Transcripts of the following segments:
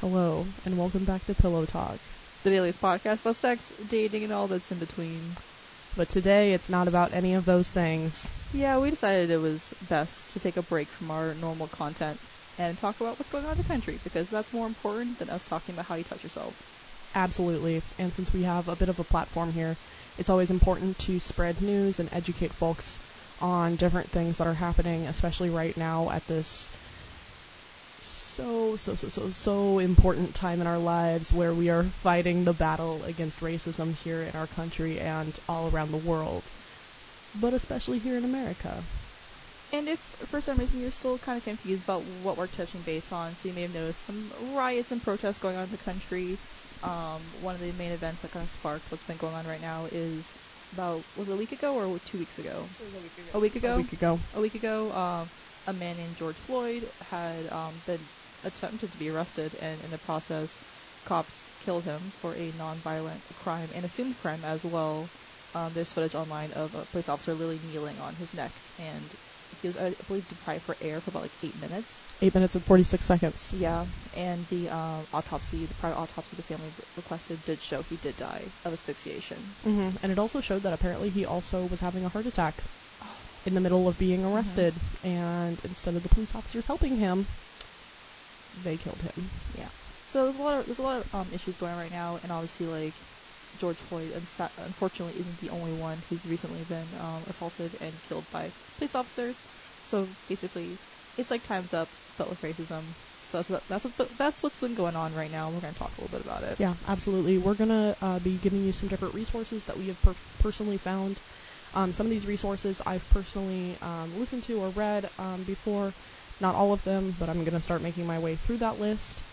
Hello, and welcome back to Pillow Talk. the Daily's podcast about sex, dating, and all that's in between. But today it's not about any of those things. Yeah, we decided it was best to take a break from our normal content and talk about what's going on in the country because that's more important than us talking about how you touch yourself. Absolutely. And since we have a bit of a platform here, it's always important to spread news and educate folks on different things that are happening, especially right now at this so, so, so, so, so important time in our lives where we are fighting the battle against racism here in our country and all around the world. But especially here in America. And if for some reason you're still kind of confused about what we're touching base on, so you may have noticed some riots and protests going on in the country. Um, one of the main events that kind of sparked what's been going on right now is about was it a week ago or two weeks ago? A week ago. A week ago. A week ago, um, a man named George Floyd had um, been attempted to be arrested, and in the process, cops killed him for a non-violent crime, and assumed crime as well. Um, there's footage online of a police officer literally kneeling on his neck, and he was, I believe, deprived for air for about like eight minutes. Eight minutes and 46 seconds. Yeah, and the um, autopsy, the private autopsy the family requested, did show he did die of asphyxiation. hmm And it also showed that apparently he also was having a heart attack in the middle of being arrested, and instead of the police officers helping him, they killed him. Yeah. So there's a lot of there's a lot of um, issues going on right now, and obviously like George Floyd, unfortunately, isn't the only one who's recently been um, assaulted and killed by police officers. So basically, it's like times up, but with racism. So that's what, that's what that's what's been going on right now. We're gonna talk a little bit about it. Yeah, absolutely. We're gonna uh, be giving you some different resources that we have per- personally found. Um, some of these resources I've personally um, listened to or read um, before. Not all of them, but I'm gonna start making my way through that list.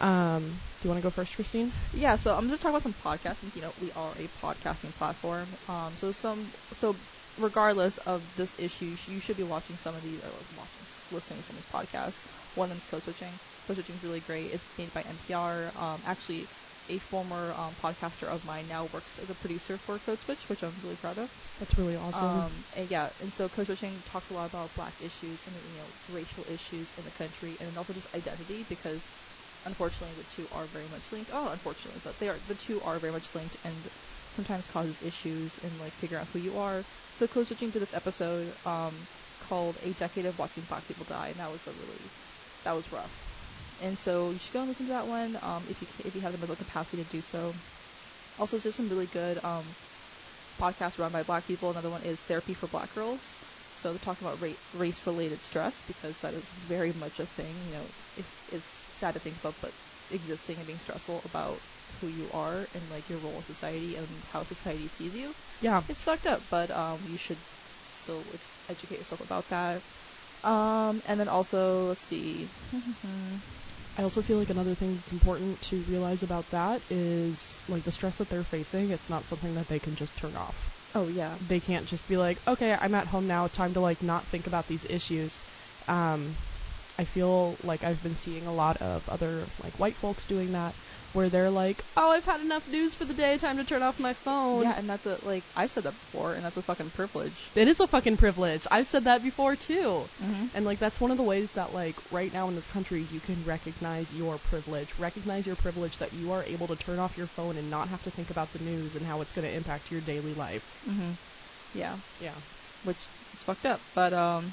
Um, do you want to go first, Christine? Yeah, so I'm just talking about some podcasts since you know we are a podcasting platform. Um, so some so regardless of this issue, you should be watching some of these or watching, listening to some of these podcasts. One of them is Code Switching. Code Switching is really great. It's made by NPR. Um, actually, a former um, podcaster of mine now works as a producer for Code Switch, which I'm really proud of. That's really awesome. Um, and yeah, and so Code Switching talks a lot about black issues and you know racial issues in the country, and also just identity because unfortunately the two are very much linked. Oh, unfortunately, but they are the two are very much linked and sometimes causes issues in like figuring out who you are. So Code Switching to this episode um, called "A Decade of Watching Black People Die," and that was a really that was rough. And so you should go and listen to that one um, if you if you have the mental capacity to do so. Also, just some really good um, podcasts run by Black people. Another one is Therapy for Black Girls. So they're talking about ra- race-related stress because that is very much a thing. You know, it's it's sad to think about, but existing and being stressful about who you are and like your role in society and how society sees you, yeah. it's fucked up. But um, you should still educate yourself about that. Um, and then also, let's see. I also feel like another thing that's important to realize about that is like the stress that they're facing. It's not something that they can just turn off. oh yeah, They can't just be like, okay, I'm at home now. Time to like not think about these issues. Um, I feel like I've been seeing a lot of other like white folks doing that, where they're like, oh, I've had enough news for the day. Time to turn off my phone. yeah, and that's a like I've said that before, and that's a fucking privilege. It is a fucking privilege. I've said that before too. Mm-hmm. And like that's one of the ways that like right now in this country you can recognize your privilege. Recognize your privilege that you are able to turn off your phone and not have to think about the news and how it's going to impact your daily life. Mm-hmm. Yeah. Yeah. which is fucked up. But um,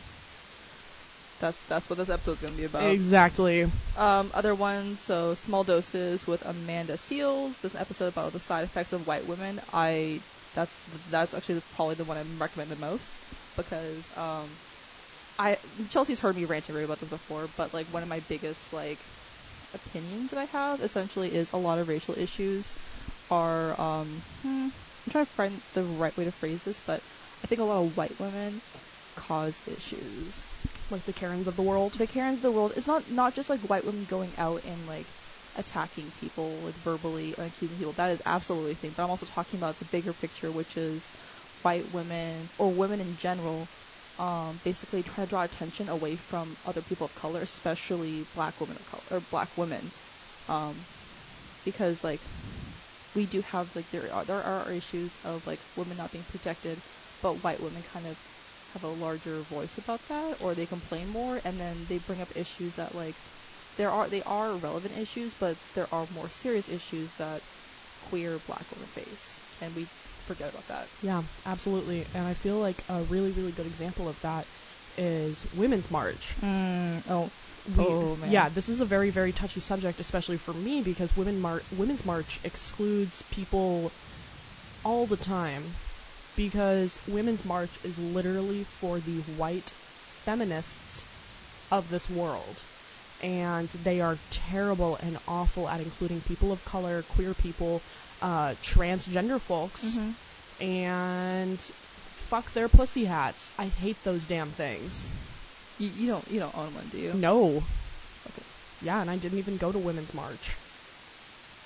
that's that's what this episode's gonna be about. Exactly. Um, other ones, so small doses with Amanda Seales. This an episode about the side effects of white women. I that's that's actually probably the one I recommend the most because um, I Chelsea's heard me rant and rave about this before, but like one of my biggest like opinions that I have essentially is a lot of racial issues are um, hmm, I'm trying to find the right way to phrase this, but I think a lot of white women cause issues. Like the Karens of the world. The Karens of the world is not not just like white women going out and like attacking people like verbally and accusing people. That is absolutely a thing. But I'm also talking about the bigger picture, which is white women or women in general, um, basically trying to draw attention away from other people of color, especially black women of color or black women, um, because like we do have like there are there are issues of like women not being protected, but white women kind of have a larger voice about that, or they complain more, and then they bring up issues that like there are they are relevant issues, but there are more serious issues that queer black women face, and we forget about that. Yeah, absolutely. And I feel like a really, really good example of that is Women's March. Mm, oh, We- Oh, man. Yeah, this is a very, very touchy subject, especially for me, because Women Mar- Women's March excludes people all the time. Because Women's March is literally for the white feminists of this world. And they are terrible and awful at including people of color, queer people, uh, transgender folks, Mm-hmm. and fuck their pussy hats. I hate those damn things. you, you don't you don't own one, do you? No. Okay. Yeah, and I didn't even go to Women's March.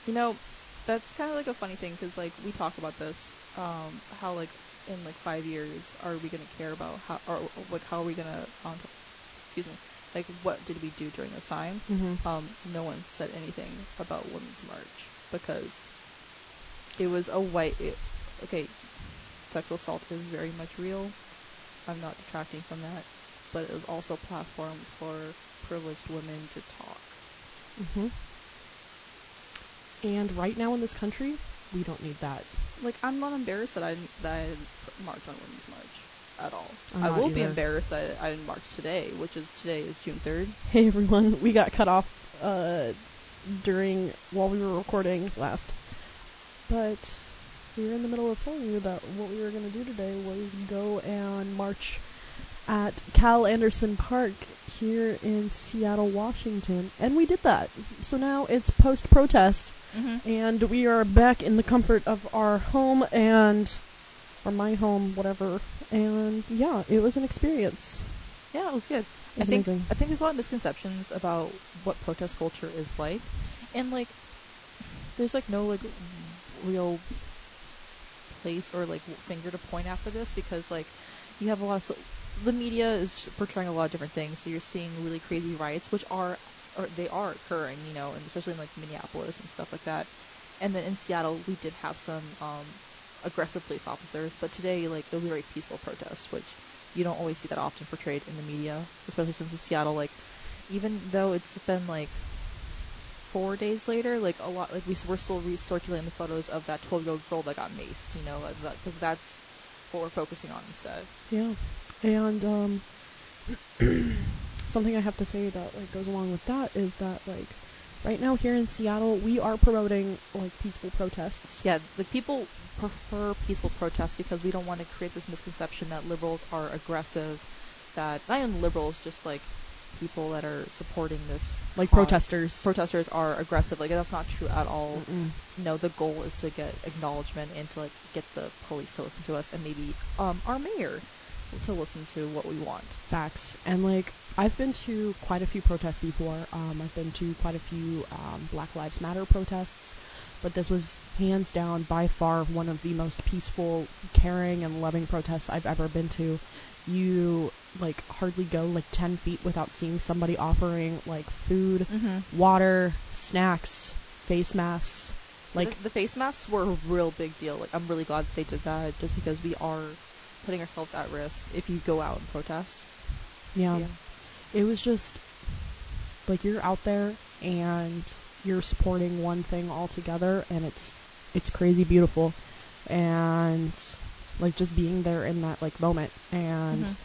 You know, that's kind of like a funny thing because like we talk about this, um, how like in like five years are we gonna care about how or like how are we gonna um, excuse me like what did we do during this time? Mm-hmm. Um, no one said anything about Women's March because it was a white. It, okay, sexual assault is very much real. I'm not detracting from that, but it was also a platform for privileged women to talk. Mm-hmm. And right now in this country, we don't need that. Like I'm not embarrassed that I didn't, that I didn't march on Women's March at all. I'm I will be embarrassed that I didn't march today, which is today is June 3rd. Hey everyone, we got cut off uh, during while we were recording last, but we were in the middle of telling you that what we were going to do today was go and march at Cal Anderson Park here in Seattle, Washington, and we did that. So now it's post protest, Mm-hmm. and we are back in the comfort of our home and or my home, whatever. And yeah, it was an experience. Yeah, it was good. It I think amazing. I think there's a lot of misconceptions about what protest culture is like, and like there's like no like real place or like finger to point at for this because like you have a lot of so, the media is portraying a lot of different things. So you're seeing really crazy riots, which are or they are occurring, you know, and especially in like Minneapolis and stuff like that. And then in Seattle, we did have some um, aggressive police officers, but today like it was a very peaceful protest, which you don't always see that often portrayed in the media, especially since in Seattle, like even though it's been like four days later, like a lot, like we, we're still recirculating the photos of that 12 year old girl that got maced, you know, because that's what we're focusing on instead. Yeah, and um, something I have to say that like goes along with that is that like right now here in Seattle we are promoting like peaceful protests. Yeah, the people prefer peaceful protests because we don't want to create this misconception that liberals are aggressive, that not even liberals, just like people that are supporting this Like cause. protesters. protesters are aggressive. Like that's not true at all. Mm-mm. No, the goal is to get acknowledgement and to like get the police to listen to us and maybe um our mayor to listen to what we want. Facts. And like I've been to quite a few protests before. Um, I've been to quite a few um, Black Lives Matter protests, but this was hands down by far one of the most peaceful, caring, and loving protests I've ever been to. You like hardly go like ten feet without seeing somebody offering like food, Mm-hmm. water, snacks, face masks. Like the, the face masks were a real big deal. Like I'm really glad that they did that, just because we are putting ourselves at risk if you go out and protest. yeah. it was just like you're out there and you're supporting one thing altogether and it's it's crazy beautiful and like just being there in that like moment and Mhm.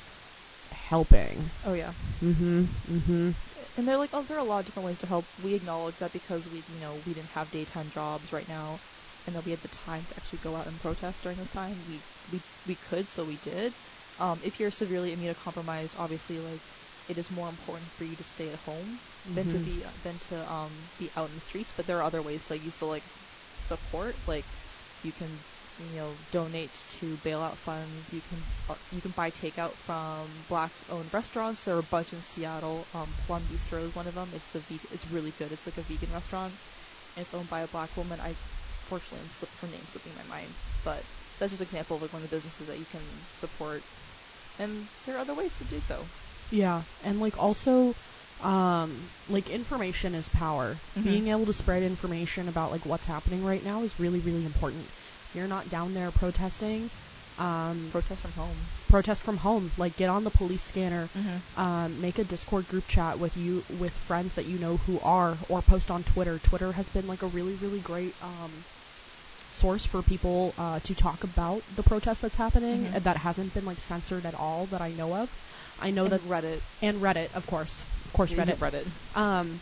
helping Oh yeah. mhm mhm And they're like, oh, there are a lot of different ways to help. We acknowledge that because we, you know, we didn't have daytime jobs right now, and that we had the time to actually go out and protest during this time. We we we could, so we did. Um, if you're severely immunocompromised, obviously, like it is more important for you to stay at home than to Mhm. be than to um be out in the streets. But there are other ways that you still like support. Like you can you know donate to bailout funds. You can uh, you can buy takeout from black-owned restaurants. There are a bunch in Seattle. Um, Plum Bistro is one of them. It's the ve- it's really good. It's like a vegan restaurant. And it's owned by a black woman. I fortunately I'm slip, her name's slipping my mind, but that's just an example of like one of the businesses that you can support. And there are other ways to do so. yeah and like also um like information is power Mhm. being able to spread information about like what's happening right now is really really important if you're not down there protesting Um, Protest from home. protest from home. Like get on the police scanner. Mm-hmm. Um, make a Discord group chat with you with friends that you know who are, or post on Twitter. Twitter has been like a really really great um, source for people uh, to talk about the protest that's happening Mhm. that hasn't been like censored at all that I know of. I know And that Reddit. and Reddit, of course, of course, Yeah, Reddit. Reddit. Um,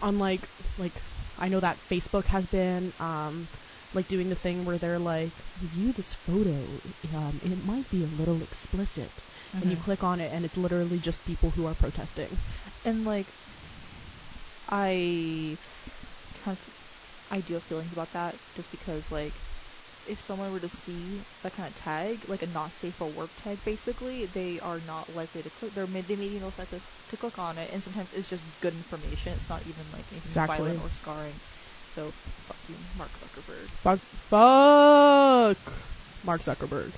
unlike like I know that Facebook has been um, like doing the thing where they're like view this photo. Um, it might be a little explicit, and you Mhm. click on it, and it's literally just people who are protesting. and like I kind of I do have feelings about that just because like if someone were to see that kind of tag, like a not safe for work tag, basically, they are not likely to click. They're they may be most likely to click on it, and sometimes it's just good information. It's not even like anything Exactly. violent or scarring. So fuck you, Mark Zuckerberg. Fuck, fuck, Mark Zuckerberg.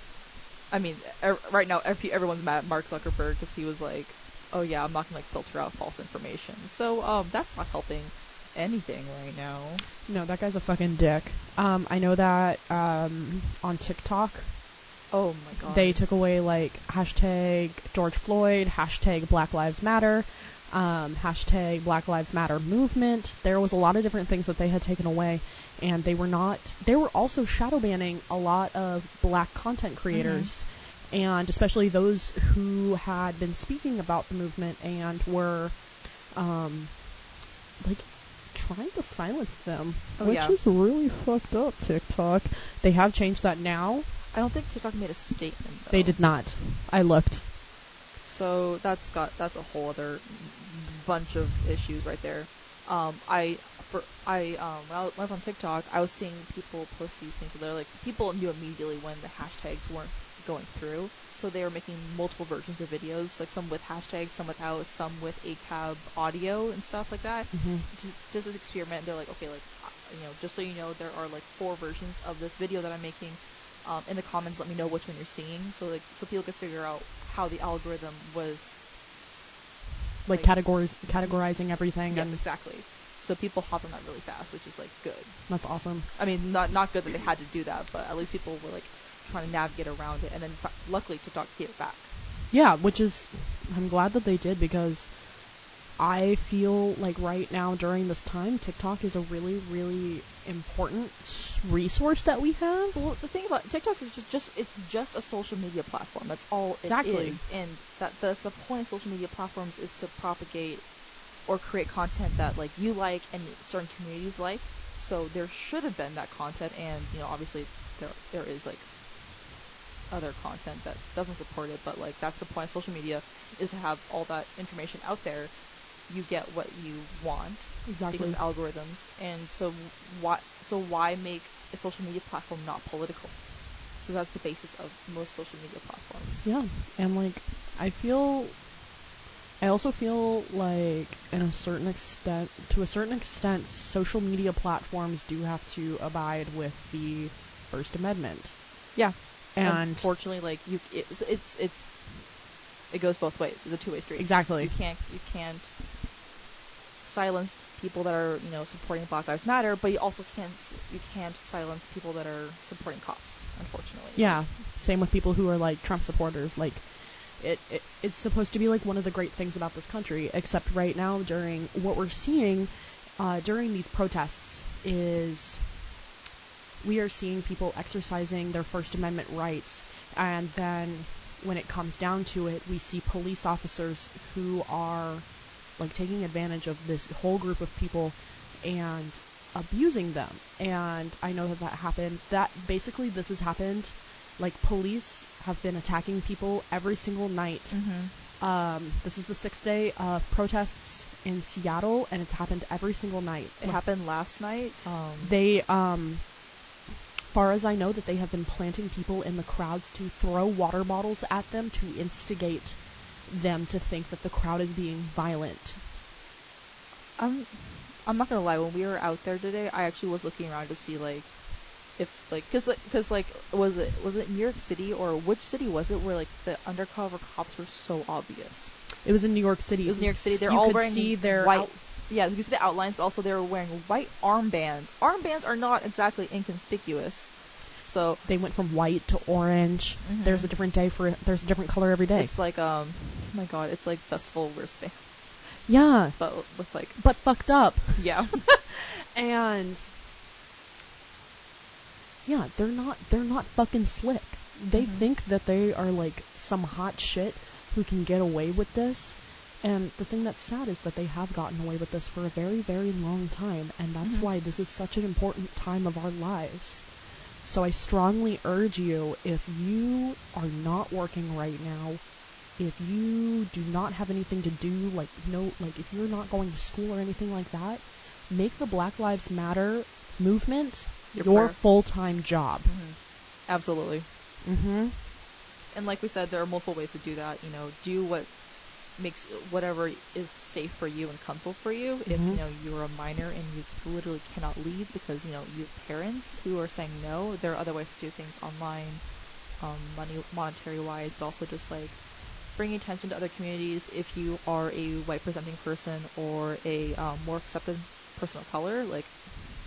I mean, er, right now everyone's mad at Mark Zuckerberg because he was like, "Oh yeah, I'm not gonna like filter out false information." So um, that's not helping anything right now. No, that guy's a fucking dick. Um, I know that um, on TikTok Oh my god. they took away like hashtag George Floyd, hashtag Black Lives Matter, um, hashtag Black Lives Matter movement. There was a lot of different things that they had taken away, and they were not. They were also shadow banning a lot of black content creators, and especially those who had been speaking about the movement and were, um, like trying to silence them, Oh, which yeah. is really fucked up. TikTok. They have changed that now. I don't think TikTok made a statement. Though. They did not. I looked. So that's got that's a whole other bunch of issues right there. Um, I for I um when I was when I was on TikTok, I was seeing people post these things. They're like people knew immediately when the hashtags weren't going through, so they were making multiple versions of videos, like some with hashtags, some without, some with ACAB audio and stuff like that. hmm just just as experiment. They're like, okay, like uh, you know, just so you know, there are like four versions of this video that I'm making. Um, in the comments, let me know which one you're seeing, so like so people could figure out how the algorithm was. Like, Like- categories, categorizing everything, Yes, and exactly. So people hop on that really fast, which is like good. that's awesome. I mean, not not good that they had to do that, but at least people were like trying to navigate around it, and then luckily TikTok gave it back. Yeah, which is, I'm glad that they did because I feel like right now during this time, TikTok is a really, really important resource that we have. Well, the thing about TikTok is just, just it's just a social media platform. That's all it is. Exactly. And that that's the point of social media platforms is to propagate or create content that like you like and certain communities like. So there should have been that content, and you know, obviously there there is like other content that doesn't support it, but like that's the point of social media is to have all that information out there. You get what you want Exactly. because of algorithms. And so why so why make a social media platform not political? Because that's the basis of most social media platforms. Yeah, and like I feel, I also feel like in a certain extent, to a certain extent, social media platforms do have to abide with the First Amendment. Yeah. And unfortunately, like you, it's it's it's it goes both ways. It's a two way street. exactly, You can't you can't silence people that are you know supporting Black Lives Matter, but you also can't you can't silence people that are supporting cops. Unfortunately. Yeah, same with people who are like Trump supporters. Like, it, it it's supposed to be like one of the great things about this country. Except right now, during what we're seeing uh, during these protests is we are seeing people exercising their First Amendment rights, and then when it comes down to it, we see police officers who are like taking advantage of this whole group of people and abusing them. And I know that that happened. That basically this has happened. Like police have been attacking people every single night. Mm-hmm. Um, this is the sixth day of protests in Seattle, and it's happened every single night. It happened last night. Um, They, um, far as I know, that they have been planting people in the crowds to throw water bottles at them to instigate them to think that the crowd is being violent. I'm I'm not gonna lie. When we were out there today, I actually was looking around to see like if like because because like was it was it New York City or which city was it where like the undercover cops were so obvious? It was in New York City. It was New York City. They're You all could wearing see their white. out- yeah, you can see the outlines, but also they were wearing white armbands. Armbands are not exactly inconspicuous. So They went from white to orange. Mhm. There's a different day for there's a different color every day. it's like um, oh my god, it's like festival wristband, yeah, but with like but fucked up. yeah, And yeah, they're not they're not fucking slick. They Mhm. think that they are like some hot shit who can get away with this. And the thing that's sad is that they have gotten away with this for a very, very long time, and that's Mhm. why this is such an important time of our lives. So I strongly urge you if you are not working right now, if you do not have anything to do, like no like if you're not going to school or anything like that, make the Black Lives Matter movement Your your, full-time job. Mhm. absolutely. Mm-hmm. And like we said, there are multiple ways to do that. You know, do what makes whatever is safe for you and comfortable for you. If you know you're a minor and you literally cannot leave because you know you have parents who are saying no, there are other ways to do things online, um, money monetary wise, but also just like bringing attention to other communities. If you are a white presenting person or a um, more accepted person of color, like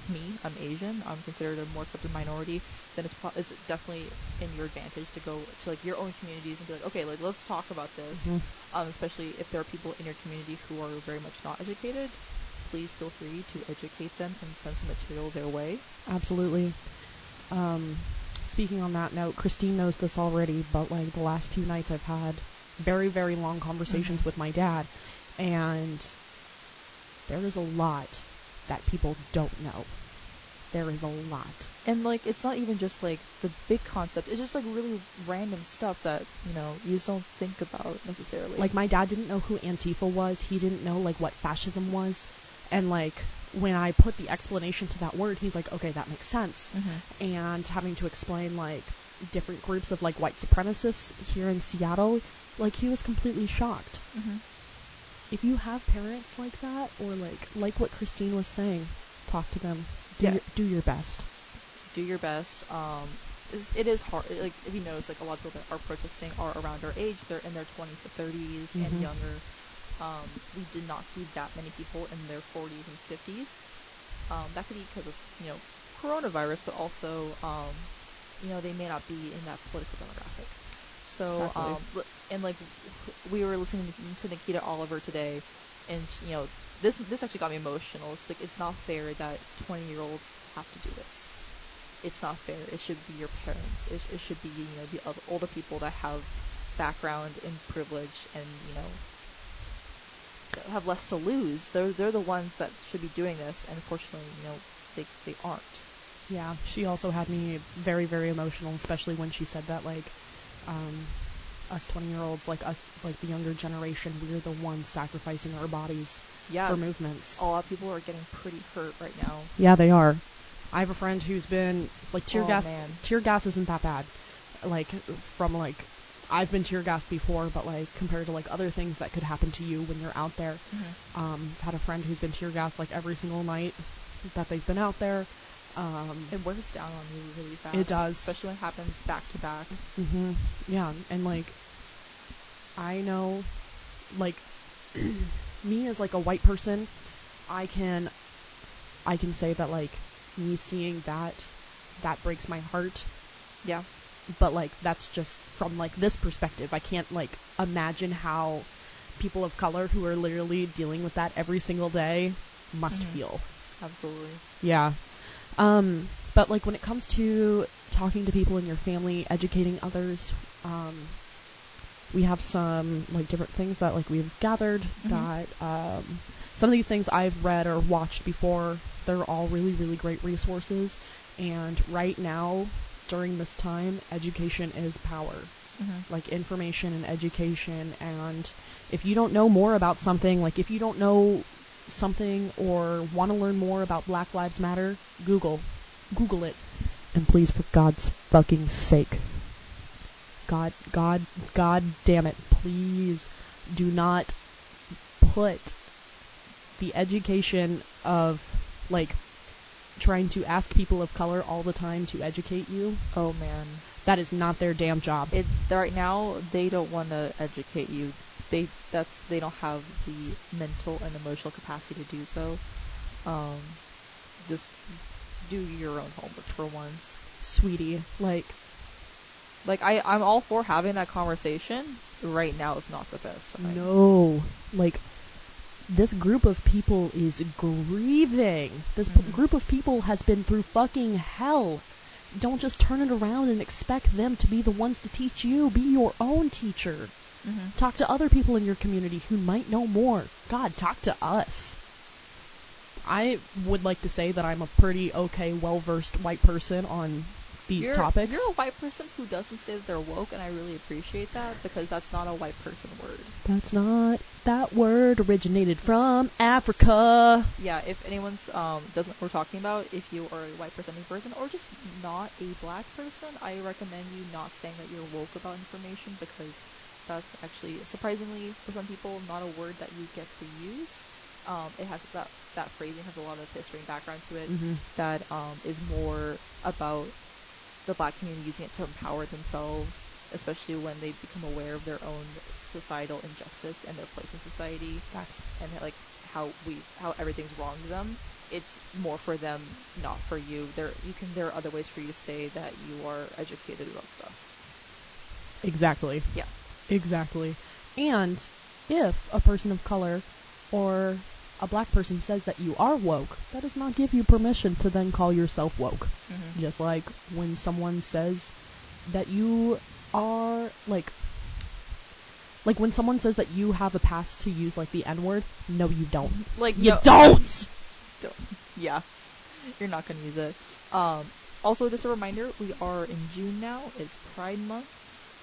me, I'm Asian, I'm considered a more accepted minority, then it's, pro- it's definitely in your advantage to go to like your own communities and be like, okay, like let's talk about this. Mhm. Um, especially if there are people in your community who are very much not educated, please feel free to educate them and send some material their way. Absolutely. Um, speaking on that note, Christine knows this already, but like the last few nights I've had very, very long conversations Mhm. with my dad, and there is a lot that people don't know. There is a lot. And like, it's not even just like the big concept; it's just like really random stuff that you know you just don't think about necessarily. Like my dad didn't know who Antifa was. He didn't know like what fascism was, and like when I put the explanation to that word, he's like, okay, that makes sense. Mhm. and having to explain like different groups of like white supremacists here in Seattle, like he was completely shocked. Mhm. If you have parents like that, or like like what Christine was saying, talk to them. Do, Yeah. your, do your best. do your best. Um, it's, it is hard. Like if you notice, like a lot of people that are protesting are around our age. They're in their 20s to 30s Mhm. and younger. Um, we did not see that many people in their 40s and 50s. Um, that could be because of you know coronavirus, but also um, you know they may not be in that political demographic. So Exactly. um, and like we were listening to Nikita Oliver today, and you know this this actually got me emotional. It's like it's not fair that 20 year olds have to do this. It's not fair. It should be your parents. It, it should be you know the other, older people that have background and privilege and you know have less to lose. They're they're the ones that should be doing this, and unfortunately, you know, they they aren't. Yeah, she also had me very very emotional, especially when she said that like um, us 20 year olds, like us, like the younger generation, we're the ones sacrificing our bodies Yeah, for movements. a lot of people are getting pretty hurt right now. Yeah, they are. I have a friend who's been like tear Oh, gas. man. Tear gas isn't that bad. Like from like I've been tear gassed before, but like compared to like other things that could happen to you when you're out there. Um, I've had a friend who's been tear gassed like every single night that they've been out there. Um, It wears down on you really fast. It does. especially when it happens back to back. hmm Yeah, and like I know, like me as like a white person, I can, I can say that like me seeing that, that breaks my heart. Yeah, But like that's just from like this perspective. I can't like imagine how people of color who are literally dealing with that every single day must Mhm. feel. absolutely. Yeah. Um, but like when it comes to talking to people in your family, educating others, um, we have some like different things that like we've gathered Mhm. that um, some of these things I've read or watched before. They're all really really great resources, and right now during this time, education is power Mm-hmm. like information and education and if you don't know more about something like if you don't know something or want to learn more about black lives matter google google it. And please for god's fucking sake god god god damn it please do not put the education of like trying to ask people of color all the time to educate you Oh man, that is not their damn job it right now they don't want to educate you. They that's they don't have the mental and emotional capacity to do so. Um, just do your own homework for once. Sweetie, like Like I, I'm all for having that conversation. Right now is not the best time. no, like this group of people is grieving. This p- Mhm. group of people has been through fucking hell. Don't just turn it around and expect them to be the ones to teach you. Be your own teacher. hmm Talk to other people in your community who might know more. God, talk to us. I would like to say that I'm a pretty okay, well versed white person on these you're, topics. You're a white person who doesn't say that they're woke, and I really appreciate that because that's not a white person word. That's not that word originated from Africa. Yeah, if anyone's um doesn't we're talking about if you are a white presenting person or just not a black person, I recommend you not saying that you're woke about information because that's actually surprisingly for some people not a word that you get to use. Um, it has that that phrasing has a lot of history and background to it Mm-hmm. that um, is more about the black community using it to empower themselves, especially when they become aware of their own societal injustice and their place in society Facts. and like how we how everything's wrong to them. It's more for them, not for you. There you can there are other ways for you to say that you are educated about stuff. Exactly. Yeah. Exactly. And if a person of color or a black person says that you are woke, that does not give you permission to then call yourself woke. Mm-hmm. Just like when someone says that you are like like when someone says that you have a pass to use like the N word, no you don't. Like You no- don't. don't. Yeah, you're not gonna use it. Um, also, just a reminder, we are in June now. It's Pride Month.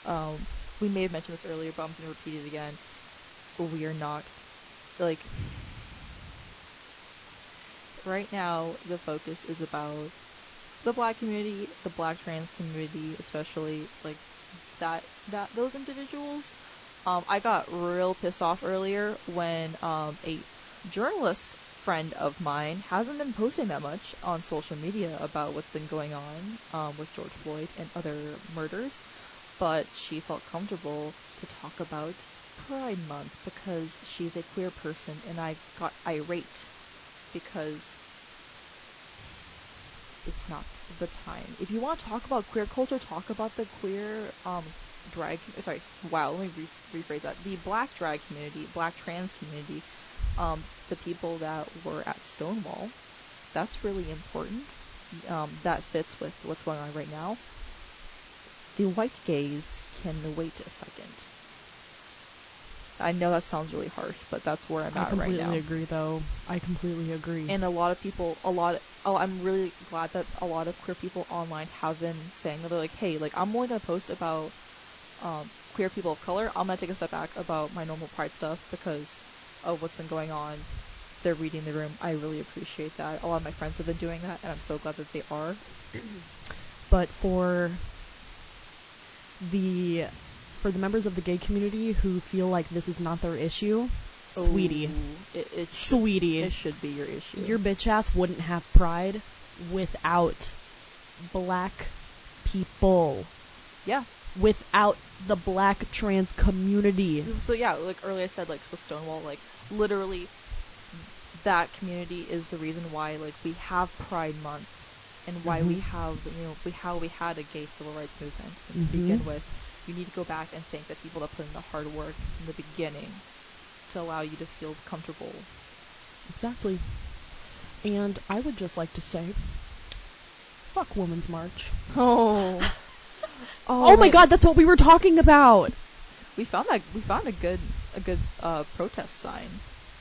Um, we may have mentioned this earlier, but I'm gonna repeat it again. We are not like right now. The focus is about the black community, the black trans community, especially like that that those individuals. Um, I got real pissed off earlier when um, a journalist friend of mine hasn't been posting that much on social media about what's been going on um, with George Floyd and other murders, but she felt comfortable to talk about Pride Month because she's a queer person, and I got irate because it's not the time. If you want to talk about queer culture, talk about the queer um, drag. Sorry, wow. Let me re- rephrase that. The black drag community, black trans community, um, the people that were at Stonewall. That's really important. Um, that fits with what's going on right now. The white gays can wait a second. I know that sounds really harsh, but that's where I'm I at right now. I completely agree though. I completely agree. And a lot of people, a lot. Oh, I'm really glad that a lot of queer people online have been saying that they're like, hey, like I'm only gonna post about um, queer people of color. I'm gonna take a step back about my normal pride stuff because of what's been going on. They're reading the room. I really appreciate that. A lot of my friends have been doing that, and I'm so glad that they are. but for the for the members of the gay community who feel like this is not their issue, oh, sweetie, Ooh, it, it should, sweetie, it should be your issue. your bitch ass wouldn't have pride without black people, yeah. without the black trans community. So yeah, like earlier I said, like with Stonewall, like literally, that community is the reason why like we have Pride Month, and why we Mhm. have you know we how we had a gay civil rights movement. And Mhm. to begin with, you need to go back and thank the people that put in the hard work in the beginning to allow you to feel comfortable. Exactly. And I would just like to say, fuck Women's March. Oh. Oh, my god, that's what we were talking about. We found that we found a good a good uh, protest sign.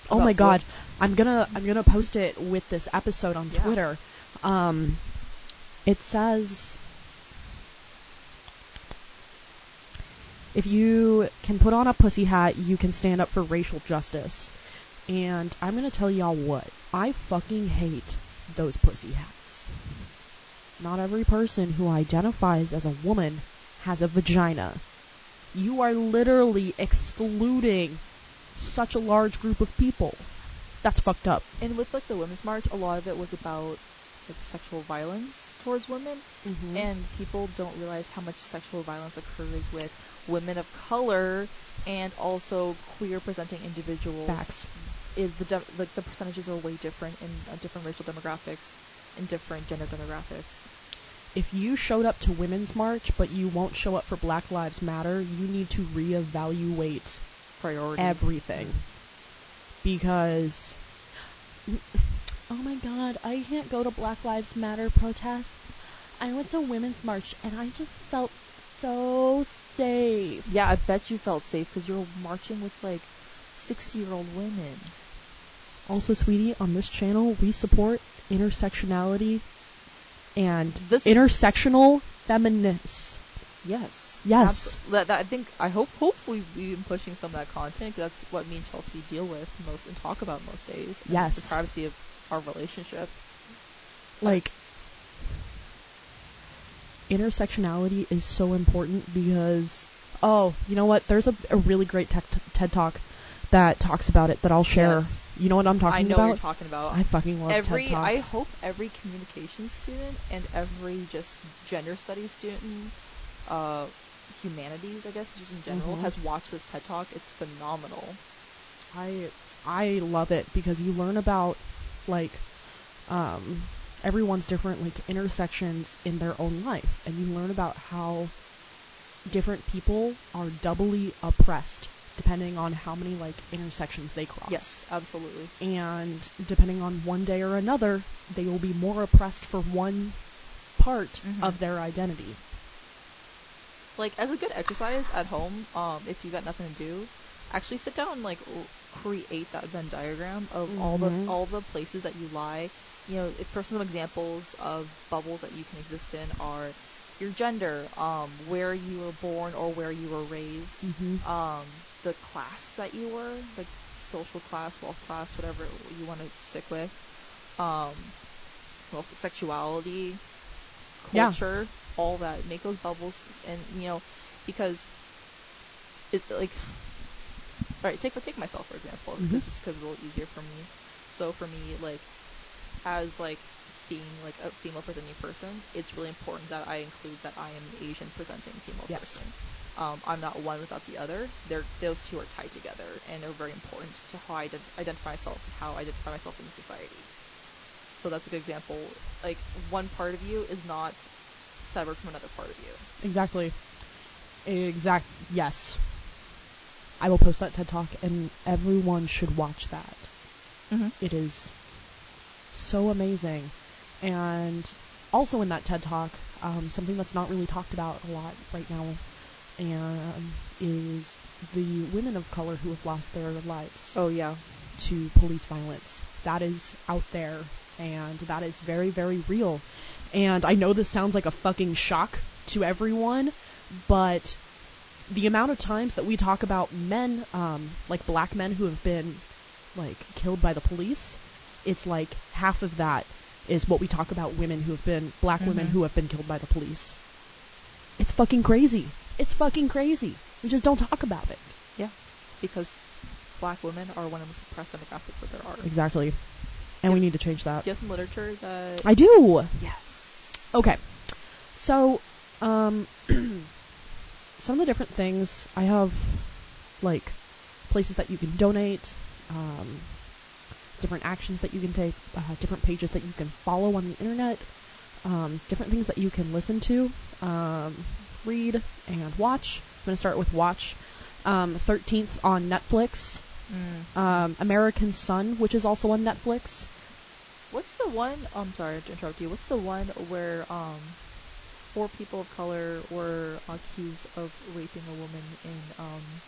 Oh my god, I'm gonna I'm gonna post it with this episode on Yeah. Twitter. Um, it says if you can put on a pussy hat, you can stand up for racial justice. And I'm gonna tell y'all what I fucking hate those pussy hats. Not every person who identifies as a woman has a vagina. You are literally excluding such a large group of people. That's fucked up. And with like the women's march, a lot of it was about like sexual violence towards women. Mm-hmm. and people don't realize how much sexual violence occurs with women of color and also queer presenting individuals. facts. Is the de- like the percentages are way different in uh, different racial demographics. in different gender demographics. If you showed up to Women's March but you won't show up for Black Lives Matter, you need to reevaluate Priorities. everything. Because oh my god, I can't go to Black Lives Matter protests. I went to Women's March and I just felt so safe. Yeah, I bet you felt safe because you're marching with like 60 year old women. Also, sweetie, on this channel we support intersectionality and This- intersectional feminists. Yes. Yes. That, that, I think, I hope, hopefully we've been pushing some of that content 'cause that's what me and Chelsea deal with most and talk about most days. Yes. The privacy of our relationship. like intersectionality is so important because oh you know what there's a, a really great tech ted talk that talks about it that i'll share Yes. you know what i'm talking about? I know about what you're talking about. i fucking love every ted talks I hope every communication student and every just gender studies student, uh, humanities I guess just in general Mhm. has watched this TED talk. It's phenomenal. I I love it because you learn about like um everyone's different like intersections in their own life and you learn about how different people are doubly oppressed depending on how many like intersections they cross. Yes, absolutely. And depending on one day or another, they will be more oppressed for one part Mhm. of their identity. Like as a good exercise at home, um, if you got nothing to do, actually sit down and like create that Venn diagram of all the Mhm. all the places that you lie. You know, if for some examples of bubbles that you can exist in are your gender, um, where you were born or where you were raised, Mm-hmm. um, the class that you were, like social class, wealth class, whatever you want to stick with, um, well, sexuality, Yeah. culture, all that. Make those bubbles, and you know, because it's like, all right, take take myself for example, Mhm. because just because it's a little easier for me. So for me, like, as like being like a female presenting person, it's really important that I include that I am an Asian presenting female Yes. person. Um, I'm not one without the other. They're, those two are tied together, and they're very important to how I ident- identify myself, how I identify myself in society. So that's a good example. Like one part of you is not severed from another part of you. Exactly. Exact. Yes. I will post that TED Talk, and everyone should watch that. Mm-hmm. It is so amazing. And also in that TED Talk, um, something that's not really talked about a lot right now, and is the women of color who have lost their lives Oh yeah. to police violence. That is out there, and that is very, very real. And I know this sounds like a fucking shock to everyone, but the amount of times that we talk about men, um, like black men who have been like killed by the police, it's like half of that is what we talk about women who have been black women Mhm. who have been killed by the police. It's fucking crazy. It's fucking crazy. We just don't talk about it. Yeah. Because black women are one of the suppressed demographics that there are. Exactly. And we need to change that. Do you have some literature that? I do. yes. Okay. So, um, some of the different things I have, like places that you can donate, um, different actions that you can take, uh, different pages that you can follow on the internet, um, different things that you can listen to, um, read, and watch. I'm going to start with watch. Um, 13th on Netflix. Mm. Um, American Son, which is also on Netflix. What's the one? I'm sorry to interrupt you. What's the one where um four people of color were accused of raping a woman in um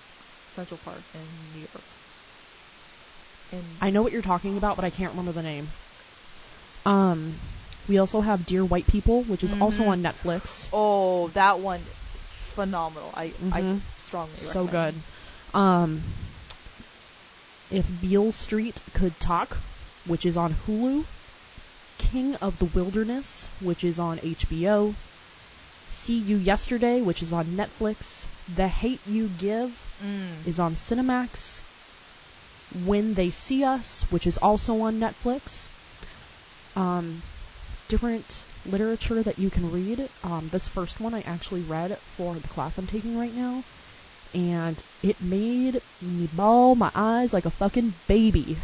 Central Park in New York? And I know what you're talking about, but I can't remember the name. Um, we also have Dear White People, which is also Mhm. on Netflix. oh, that one, phenomenal. I I Mhm. strongly So recommend. good. Um, if Beale Street Could Talk, which is on Hulu. King of the Wilderness, which is on HBO. See You Yesterday, which is on Netflix. The Hate You Give Mm. is on Cinemax. When They See Us, which is also on Netflix. Um, different literature that you can read. Um, this first one I actually read for the class I'm taking right now, and it made me bawl my eyes like a fucking baby.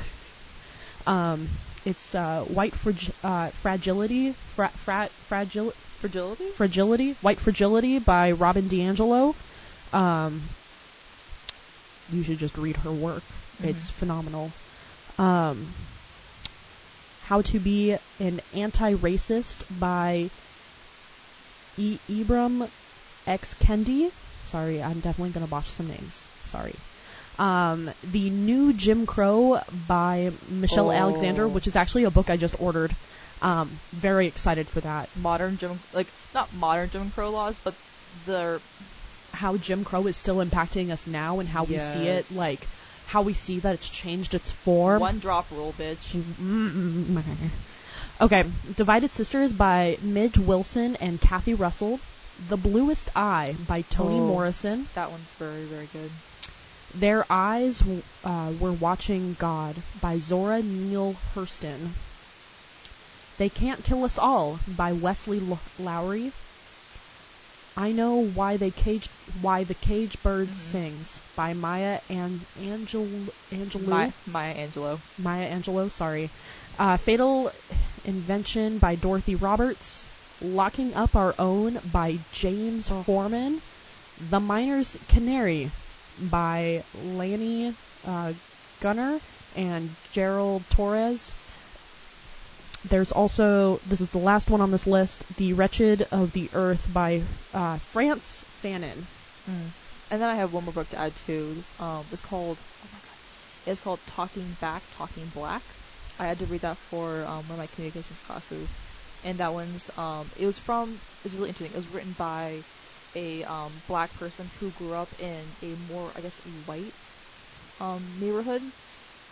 Um, it's uh, White frag- uh, Fragility, fra- fra- fragil- Fragility? Fragility, White Fragility by Robin DiAngelo. Um, you should just read her work. It's Mhm. phenomenal. Um, How to Be an Anti-Racist by e- Ibram X. Kendi. Sorry, I'm definitely going to botch some names. Sorry. Um, the New Jim Crow by Michelle Oh. Alexander, which is actually a book I just ordered. Um, very excited for that. Modern Jim, like not modern Jim Crow laws, but the how Jim Crow is still impacting us now and how we see it, like how we see that it's changed its form. one drop rule, bitch. Mm-mm. Okay, Divided Sisters by Midge Wilson and Kathy Russell. The Bluest Eye by Toni Oh. Morrison. That one's very, very good. Their Eyes uh, Were Watching God by Zora Neale Hurston. They Can't Kill Us All by Wesley L- Lowery. I Know Why They Cage Why the Cage Bird Mhm. Sings by Maya and Angel Angelou. Maya, Maya Angelou. Maya Angelou, sorry. Uh, Fatal Invention by Dorothy Roberts. Locking Up Our Own by James Forman. The Miner's Canary by Lanny uh, Gunner and Gerald Torres. There's also, this is the last one on this list, The Wretched of the Earth by uh, Frantz Fanon. Mm. And then I have one more book to add too. This, um, it's called oh my god, it's called Talking Back, Talking Black. I had to read that for um, one of my communications classes, and that one's um, it was from it's really interesting. It was written by a um, black person who grew up in a more I guess white um, neighborhood,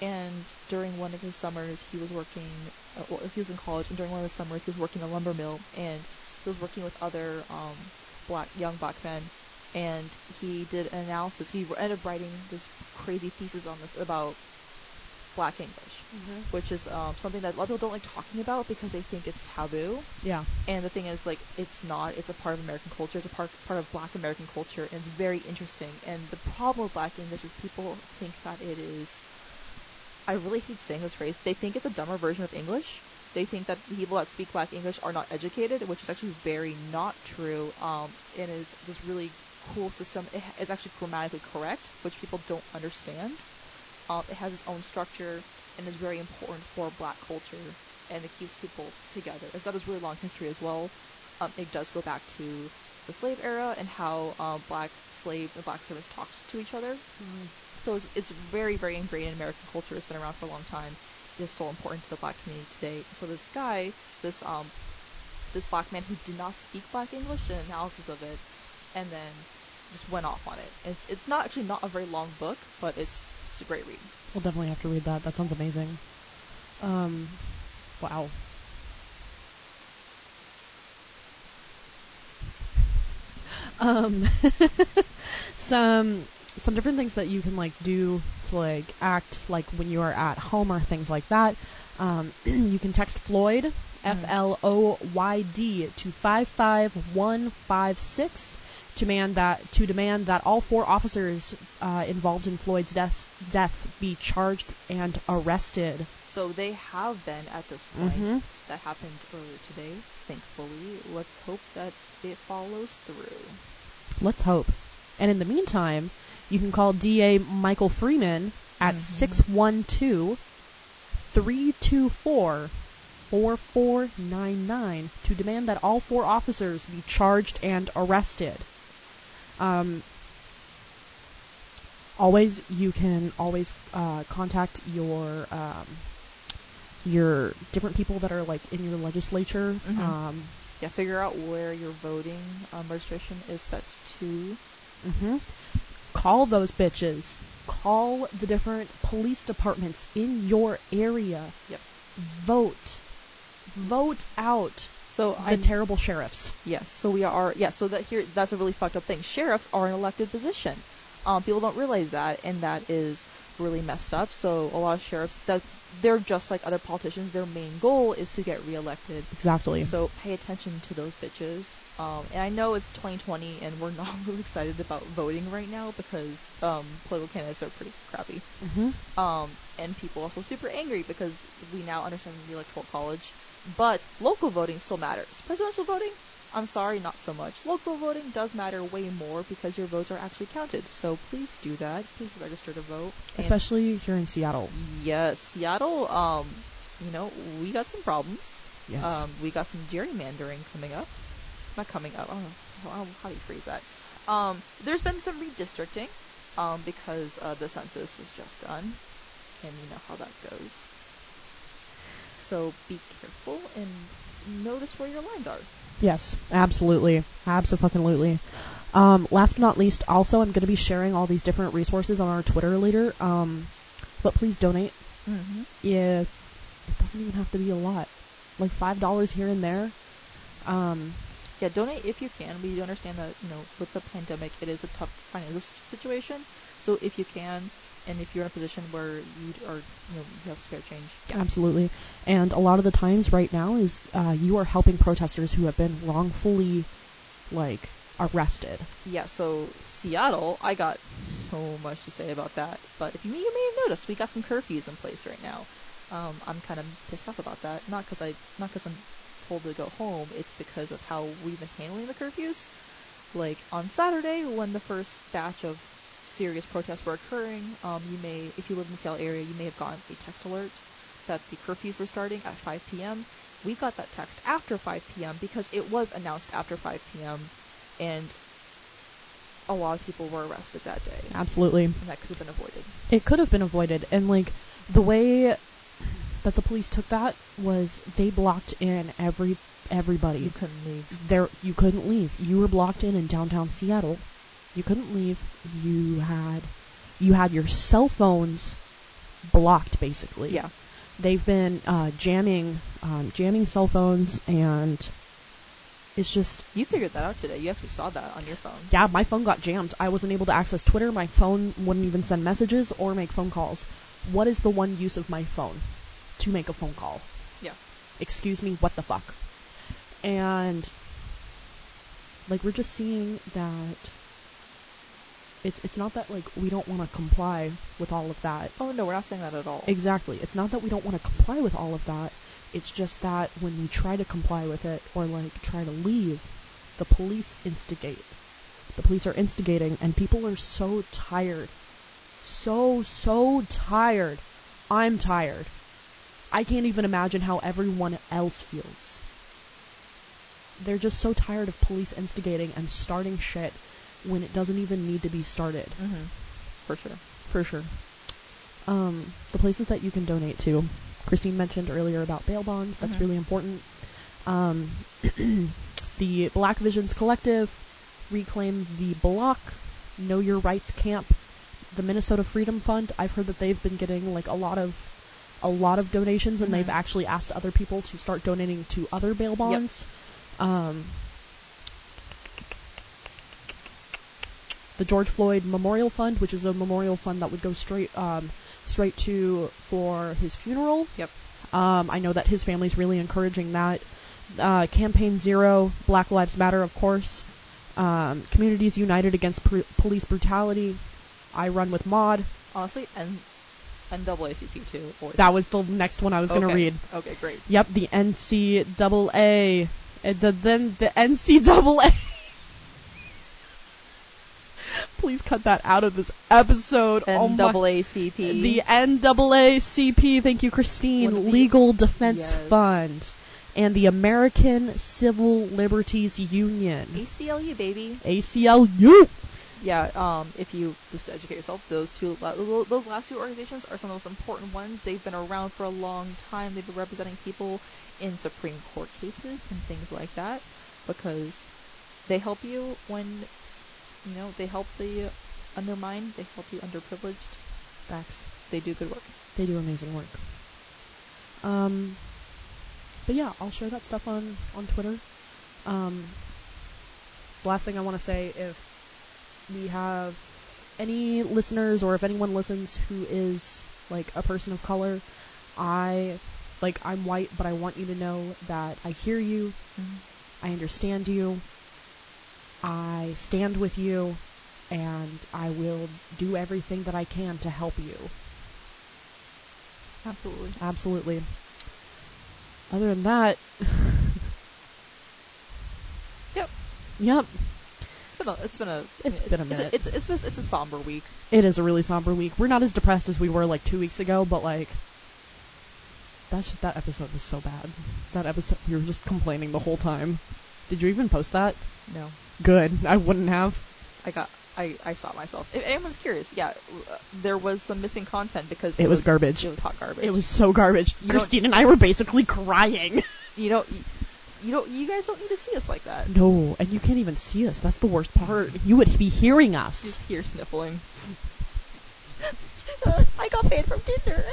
and during one of his summers he was working. Uh, well, he was in college, and during one of the summers he was working in a lumber mill, and he was working with other um, black young black men and he did an analysis. He ended up writing this crazy thesis on this about Black English, which is um, something that a lot of people don't like talking about because they think it's taboo. Yeah. And the thing is, like, it's not. It's a part of American culture. It's a part part of Black American culture, and it's very interesting. And the problem with Black English is people think that it is. I really hate saying this phrase. They think it's a dumber version of English. They think that people that speak Black English are not educated, which is actually very not true. Um, it is this really cool system. It it's actually grammatically correct, which people don't understand. Um, it has its own structure and is very important for Black culture, and it keeps people together. It's got this really long history as well. Um, it does go back to the slave era and how um, Black slaves and Black servants talked to each other. So it's, it's very, very ingrained in American culture. It's been around for a long time. It is still important to the black community today. So this guy, this um, this black man who did not speak black English, did an analysis of it, and then just went off on it. It's it's not actually not a very long book, but it's it's a great read. We'll definitely have to read that. That sounds amazing. Um, wow. Um, some some different things that you can like do to like act like when you are at home or things like that. Um, you can text Floyd F L O Y D to five five one five six to demand that to demand that all four officers uh, involved in Floyd's death death be charged and arrested. So they have been at this point. Mhm. That happened earlier today. Thankfully, let's hope that it follows through. Let's hope. And in the meantime, you can call DA Michael Freeman at Mhm. 612 324 4499 to demand that all four officers be charged and arrested. Um, always, you can always uh, contact your um, your different people that are like in your legislature. Mhm. Um, Yeah, figure out where your voting um, registration is set to. hmm Call those bitches. Call the different police departments in your area. Yep. Vote. Vote out So the I terrible sheriffs. Yes, so we are. Yeah. so that here that's a really fucked up thing. Sheriffs are an elected position. Um, people don't realize that, and that is really messed up. So a lot of sheriffs that they're just like other politicians. Their main goal is to get reelected. Exactly. So pay attention to those bitches. Um, and I know it's 2020 and we're not really excited about voting right now because um, political candidates are pretty crappy. hmm Um, and people are also super angry because we now understand the electoral college. But local voting still matters. Presidential voting, I'm sorry, not so much. Local voting does matter way more because your votes are actually counted. So please do that. Please register to vote. And Especially here in Seattle. yes, Seattle. Um, you know, we got some problems. Yes. Um, we got some gerrymandering coming up. Not coming up. I don't know how, how do you phrase that. Um, there's been some redistricting um, because uh, the census was just done, and you know how that goes. So be careful and notice where your lines are. Yes, absolutely. Absolutely. Um, last but not least, also, I'm going to be sharing all these different resources on our Twitter later. Um, but please donate Mm-hmm. if it doesn't even have to be a lot. Like $5 here and there. Um, Yeah, donate if you can. We understand that you know with the pandemic, it is a tough financial situation. So if you can, and if you're in a position where you are, you know, you have spare change, Absolutely. And a lot of the times right now is uh, you are helping protesters who have been wrongfully, like, arrested. Yeah, so Seattle, I got so much to say about that. But if you, you may have noticed, we got some curfews in place right now. Um, I'm kind of pissed off about that. Not because I, not because I'm told to go home. It's because of how we've been handling the curfews. Like on Saturday, when the first batch of serious protests were occurring, um, you may, if you live in the Seattle area, you may have gotten a text alert that the curfews were starting at 5 p.m. We got that text after 5 p.m. because it was announced after 5 p.m. and a lot of people were arrested that day, Absolutely. and that could have been avoided. It could have been avoided. And, like, the way that the police took that was they blocked in every everybody. You couldn't leave. there you couldn't leave. You were blocked in in downtown Seattle. You couldn't leave. You had you had your cell phones blocked basically. Yeah, They've been uh, jamming um, jamming cell phones and it's just you figured that out today. You actually saw that on your phone. yeah, my phone got jammed. I wasn't able to access Twitter. My phone wouldn't even send messages or make phone calls. What is the one use of my phone? To make a phone call. Yeah. Excuse me, what the fuck? And like we're just seeing that it's it's not that like we don't want to comply with all of that. Oh no, we're not saying that at all. Exactly. It's not that we don't want to comply with all of that. It's just that when we try to comply with it or like try to leave, the police instigate. The police are instigating and people are so tired. So so tired. I'm tired. I can't even imagine how everyone else feels. They're just so tired of police instigating and starting shit when it doesn't even need to be started mm-hmm. For sure. for sure. Um, the places that you can donate to. Christine mentioned earlier about bail bonds. That's Mhm. really important. Um, the Black Visions Collective, Reclaim the Block, Know Your Rights Camp, the Minnesota Freedom Fund. I've heard that they've been getting like a lot of a lot of donations, and Mhm. they've actually asked other people to start donating to other bail bonds. Um, the George Floyd Memorial Fund, which is a memorial fund that would go straight um, straight to for his funeral. Yep. Um, I know that his family's really encouraging that. Uh, Campaign Zero, Black Lives Matter, of course. Um, Communities United Against Pr- Police Brutality. I run with Maud. Honestly, and NAACP too. Or That was the next one I was going to read. Okay, great. Yep, the NCAA. The, then the NCAA. Please cut that out of this episode. Oh my- NAACP. The NAACP, thank you, Christine, Legal Defense Yes. Fund, and the American Civil Liberties Union, ACLU baby. ACLU. Yeah, um, if you just educate yourself, those two, those last two organizations are some of the most important ones. They've been around for a long time. They've been representing people in Supreme Court cases and things like that because they help you when, you know, they help the undermined, they help the underprivileged. Facts. They do good work. They do amazing work. Um, but yeah, I'll share that stuff on on Twitter. Um, last thing I want to say, if we have any listeners or if anyone listens who is like a person of color, I like I'm white, but I want you to know that I hear you, I understand you, I stand with you, and I will do everything that I can to help you. Absolutely. Absolutely. Other than that, Yep. yep, It's been a. It's been a. It's been a minute. It's it's it's, it's a somber week. it is a really somber week. We're not as depressed as we were like two weeks ago, but like that sh- that episode was so bad. That episode we were just complaining the whole time. Did you even post that? No. Good. I wouldn't have. I got. I, I saw myself. If anyone's curious, yeah, uh, there was some missing content because It was garbage. It was hot garbage. It was so garbage. You Christine and I were basically crying. You don't. You, you don't. You guys don't need to see us like that. No, and you can't even see us. That's the worst part. You would be hearing us. Just hear sniffling. I got paid from Tinder.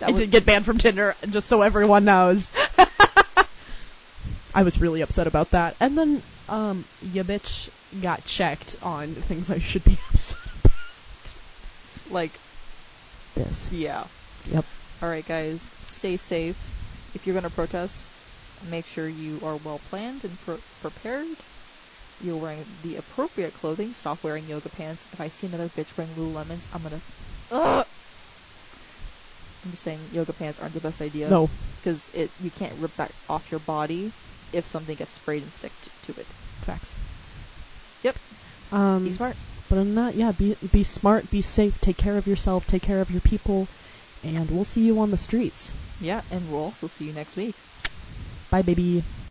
I did get banned from Tinder, just so everyone knows. I was really upset about that. And then, um, ya bitch got checked on things I should be upset like this. yeah. Yep. All right, guys, stay safe. If you're gonna protest, make sure you are well planned and pro- prepared. You're wearing the appropriate clothing. Stop wearing yoga pants. If I see another bitch wearing Lululemons, I'm gonna. Ugh! I'm just saying, yoga pants aren't the best idea. No. because it you can't rip that off your body if something gets sprayed and stick to, to it. Facts. Yep. Um, Be smart. But than that, yeah, be be smart, be safe, take care of yourself, take care of your people, and we'll see you on the streets. Yeah, and we'll also see you next week. Bye, baby.